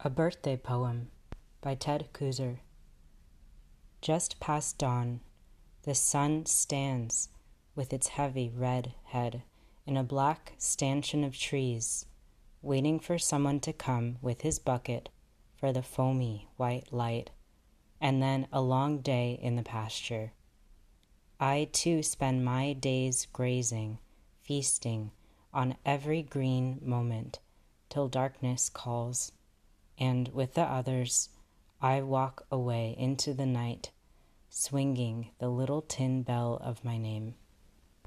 A Birthday Poem by Ted Kooser. Just past dawn, the sun stands with its heavy red head in a black stanchion of trees, waiting for someone to come with his bucket for the foamy white light, and then a long day in the pasture. I too spend my days grazing, feasting on every green moment till darkness calls and with the others, I walk away into the night, swinging the little tin bell of my name.